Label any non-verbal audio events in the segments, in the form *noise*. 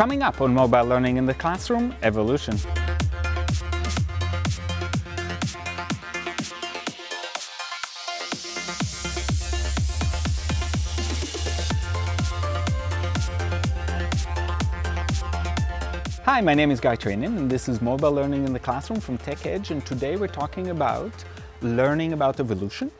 Coming up on Mobile Learning in the Classroom, evolution. Hi, my name is Guy Trainin and this is Mobile Learning in the Classroom from TechEdge and today we're talking about learning about evolution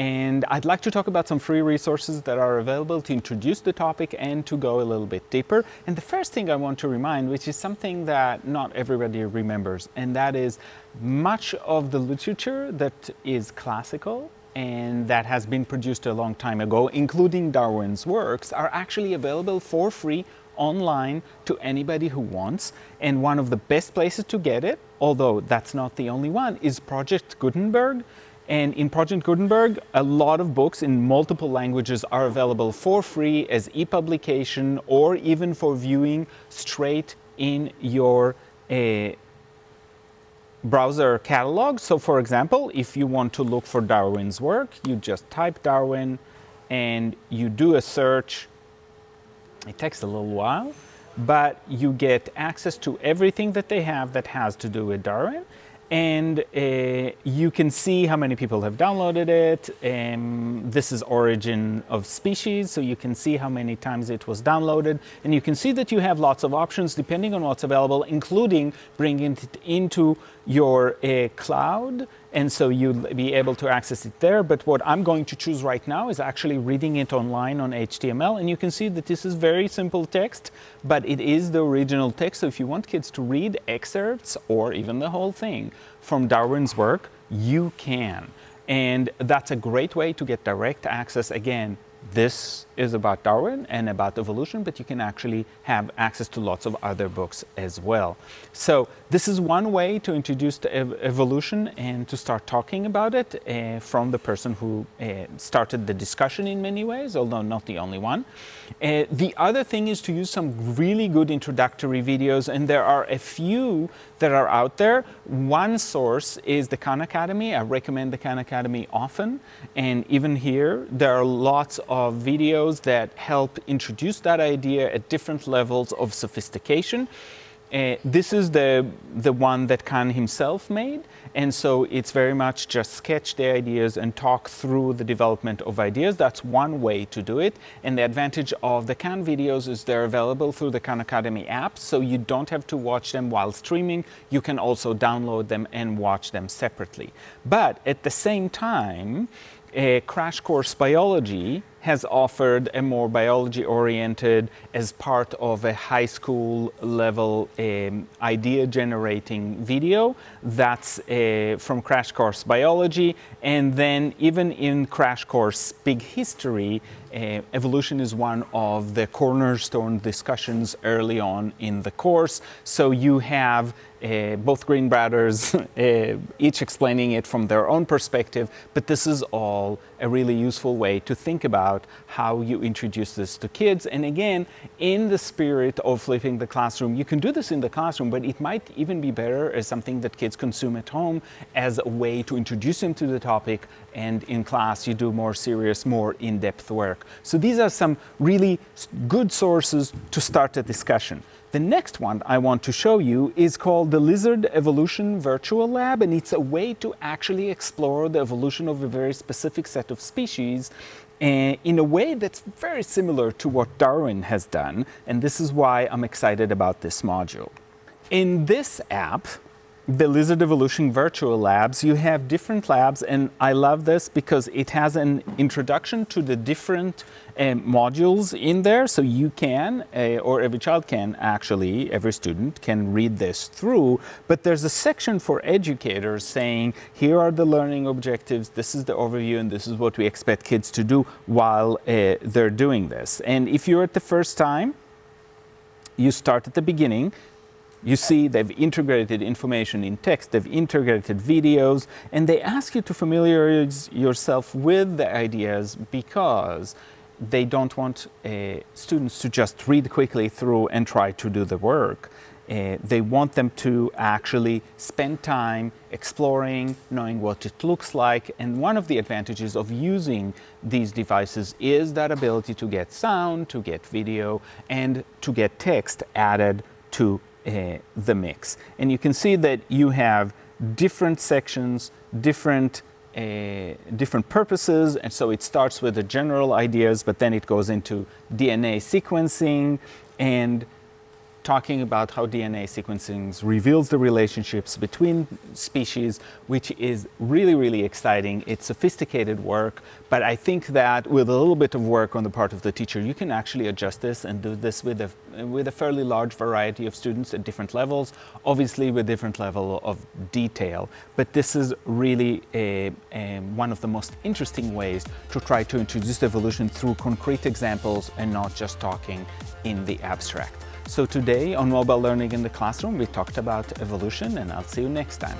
and I'd like to talk about some free resources that are available to introduce the topic and to go a little bit deeper. And the first thing I want to remind, which is something that not everybody remembers, and that is much of the literature that is classical and that has been produced a long time ago, including Darwin's works, are actually available for free online to anybody who wants. And one of the best places to get it, although that's not the only one, is Project Gutenberg. And in Project Gutenberg, a lot of books in multiple languages are available for free as e-publication or even for viewing straight in your uh, browser catalog. So for example, if you want to look for Darwin's work, you just type Darwin and you do a search it takes a little while, but you get access to everything that they have that has to do with Darwin and uh, you can see how many people have downloaded it. Um, this is origin of species, so you can see how many times it was downloaded, and you can see that you have lots of options depending on what's available, including bringing it into your uh, cloud and so you'll be able to access it there. But what I'm going to choose right now is actually reading it online on HTML, and you can see that this is very simple text, but it is the original text. So if you want kids to read excerpts or even the whole thing from Darwin's work, you can. And that's a great way to get direct access again this is about Darwin and about evolution, but you can actually have access to lots of other books as well. So this is one way to introduce ev evolution and to start talking about it uh, from the person who uh, started the discussion in many ways, although not the only one. Uh, the other thing is to use some really good introductory videos, and there are a few that are out there. One source is the Khan Academy. I recommend the Khan Academy often, and even here there are lots of videos that help introduce that idea at different levels of sophistication. Uh, this is the, the one that Khan himself made, and so it's very much just sketch the ideas and talk through the development of ideas. That's one way to do it. And the advantage of the Khan videos is they're available through the Khan Academy app, so you don't have to watch them while streaming. You can also download them and watch them separately. But at the same time, a Crash Course Biology has offered a more biology oriented as part of a high school level um, idea generating video. That's uh, from Crash Course Biology. And then even in Crash Course Big History uh, evolution is one of the cornerstone discussions early on in the course. So you have uh, both Green brothers, *laughs* uh, each explaining it from their own perspective, but this is all a really useful way to think about how you introduce this to kids. And again, in the spirit of flipping the classroom, you can do this in the classroom, but it might even be better as something that kids consume at home as a way to introduce them to the topic. And in class, you do more serious, more in depth work. So these are some really good sources to start a discussion. The next one I want to show you is called the Lizard Evolution Virtual Lab, and it's a way to actually explore the evolution of a very specific set of species uh, in a way that's very similar to what Darwin has done, and this is why I'm excited about this module. In this app, the Lizard Evolution Virtual Labs, you have different labs, and I love this because it has an introduction to the different uh, modules in there, so you can, uh, or every child can actually, every student can read this through, but there's a section for educators saying, here are the learning objectives, this is the overview, and this is what we expect kids to do while uh, they're doing this. And if you're at the first time, you start at the beginning, you see they've integrated information in text, they've integrated videos, and they ask you to familiarize yourself with the ideas because they don't want uh, students to just read quickly through and try to do the work. Uh, they want them to actually spend time exploring, knowing what it looks like. And one of the advantages of using these devices is that ability to get sound, to get video, and to get text added to uh, the mix. And you can see that you have different sections, different uh, different purposes, and so it starts with the general ideas, but then it goes into DNA sequencing and talking about how DNA sequencing reveals the relationships between species, which is really, really exciting. It's sophisticated work, but I think that with a little bit of work on the part of the teacher, you can actually adjust this and do this with a, with a fairly large variety of students at different levels, obviously with different level of detail. But this is really a, a, one of the most interesting ways to try to introduce evolution through concrete examples and not just talking in the abstract. So today on Mobile Learning in the Classroom, we talked about evolution and I'll see you next time.